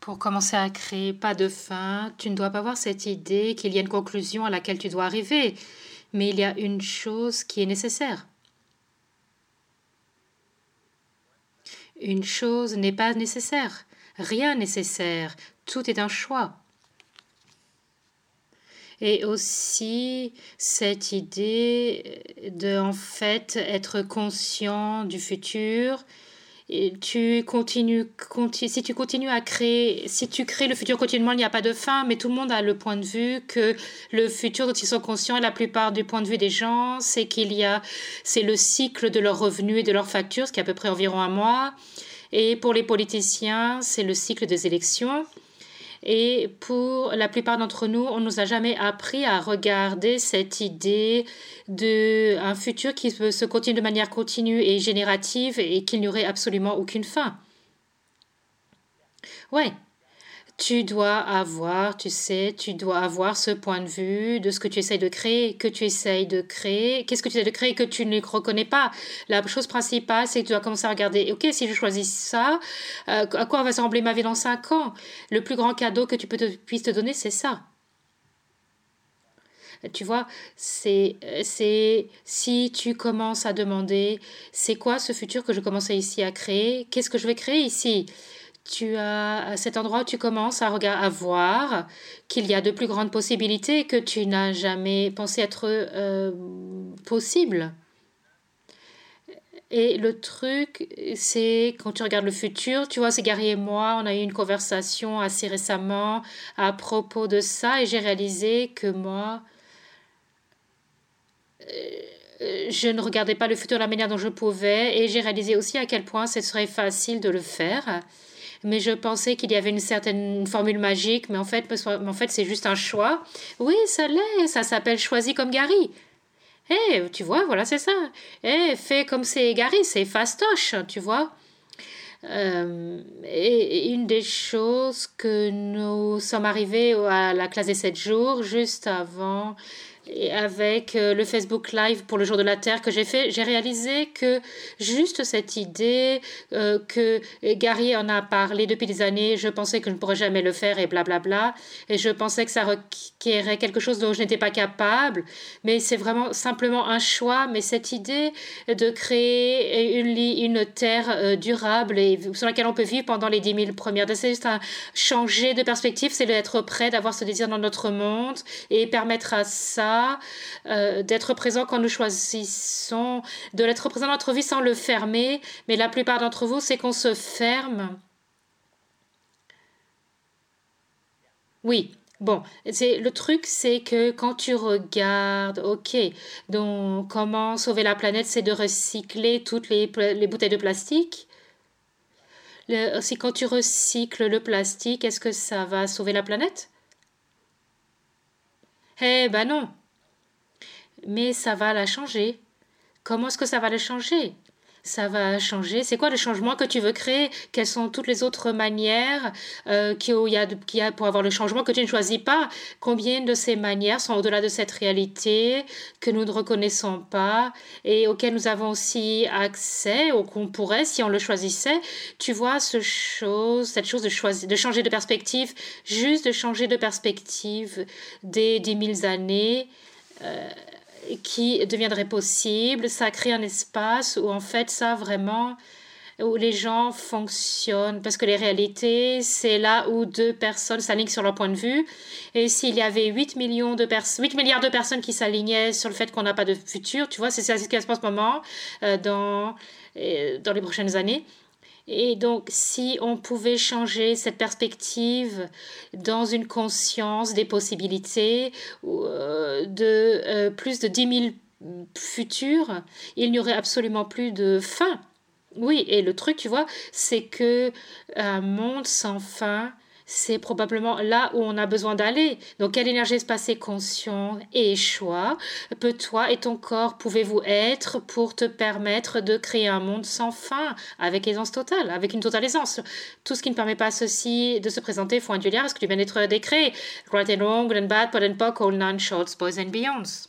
Pour commencer à créer pas de fin, tu ne dois pas avoir cette idée qu'il y a une conclusion à laquelle tu dois arriver, mais il y a une chose qui est nécessaire. Une chose n'est pas nécessaire, rien nécessaire, tout est un choix. Et aussi cette idée de en fait être conscient du futur tu continues, si tu continues à créer, si tu crées le futur continuellement, il n'y a pas de fin, mais tout le monde a le point de vue que le futur dont ils sont conscients, et la plupart du point de vue des gens, c'est qu'il y a, c'est le cycle de leurs revenus et de leurs factures, ce qui est à peu près environ un mois. Et pour les politiciens, c'est le cycle des élections. Et pour la plupart d'entre nous, on ne nous a jamais appris à regarder cette idée d'un futur qui se continuer de manière continue et générative et qu'il n'y aurait absolument aucune fin. Ouais, tu dois avoir, tu sais, tu dois avoir ce point de vue de ce que tu essayes de créer, que tu essayes de créer, qu'est-ce que tu essayes de créer que tu ne reconnais pas? La chose principale, c'est que tu dois commencer à regarder, ok, si je choisis ça, euh, à quoi va ressembler ma vie dans cinq ans? Le plus grand cadeau que tu peux te, puisses te donner, c'est ça. Tu vois, c'est, si tu commences à demander, c'est quoi ce futur que je commence ici à créer? Qu'est-ce que je vais créer ici? Tu as à cet endroit tu commences à, à voir qu'il y a de plus grandes possibilités que tu n'as jamais pensé être euh, possible. Et le truc, c'est quand tu regardes le futur, tu vois, c'est Gary et moi, on a eu une conversation assez récemment à propos de ça et j'ai réalisé que moi, euh, je ne regardais pas le futur de la manière dont je pouvais et j'ai réalisé aussi à quel point ce serait facile de le faire mais je pensais qu'il y avait une certaine formule magique, mais en fait, en fait c'est juste un choix. Oui, ça l'est, ça s'appelle choisi comme Gary. Eh, tu vois, voilà, c'est ça. Eh, fais comme c'est Gary, c'est fastoche, tu vois. Euh, et une des choses que nous sommes arrivés à la classe des 7 jours, juste avant et avec euh, le Facebook Live pour le jour de la Terre que j'ai fait, j'ai réalisé que juste cette idée euh, que Gary en a parlé depuis des années, je pensais que je ne pourrais jamais le faire et blablabla. Bla bla, et je pensais que ça requérait quelque chose dont je n'étais pas capable. Mais c'est vraiment simplement un choix. Mais cette idée de créer une, une terre euh, durable et sur laquelle on peut vivre pendant les 10 000 premières, c'est juste un changer de perspective, c'est d'être prêt, d'avoir ce désir dans notre monde et permettre à ça euh, d'être présent quand nous choisissons, de l'être présent dans notre vie sans le fermer. Mais la plupart d'entre vous, c'est qu'on se ferme. Oui, Bon, c'est le truc, c'est que quand tu regardes, ok, donc comment sauver la planète, c'est de recycler toutes les, les bouteilles de plastique. Le, si quand tu recycles le plastique, est-ce que ça va sauver la planète? Eh ben non mais ça va la changer. Comment est-ce que ça va la changer? Ça va changer. C'est quoi le changement que tu veux créer? Quelles sont toutes les autres manières euh, qu'il y, a, a pour avoir le changement que tu ne choisis pas? Combien de ces manières sont au-delà de cette réalité que nous ne reconnaissons pas et auxquelles nous avons aussi accès ou qu'on pourrait si on le choisissait? Tu vois ce cette chose de, changer de perspective, juste de changer de perspective des 10 000 années. Euh, qui deviendrait possible. Ça crée un espace où en fait ça vraiment où les gens fonctionnent parce que les réalités c'est là où deux personnes s'alignent sur leur point de vue et s'il y avait 8 millions de personnes 8 milliards de personnes qui s'alignaient sur le fait qu'on n'a pas de futur tu vois c'est ce qui se passe en ce moment euh, dans euh, dans les prochaines années et donc, si on pouvait changer cette perspective dans une conscience des possibilités euh, de euh, plus de 10 000 futurs, il n'y aurait absolument plus de fin. Oui, et le truc, tu vois, c'est que un monde sans fin, c'est probablement là où on a besoin d'aller. Donc, quelle énergie espacée conscient et choix peut toi et ton corps pouvez-vous être pour te permettre de créer un monde sans fin, avec aisance totale, avec une totale aisance? Tout ce qui ne permet pas à ceci de se présenter faut un duliard, est-ce que tu viens d'être décréé Great and wrong, good and bad, pot and all nine shorts, boys and beyonds.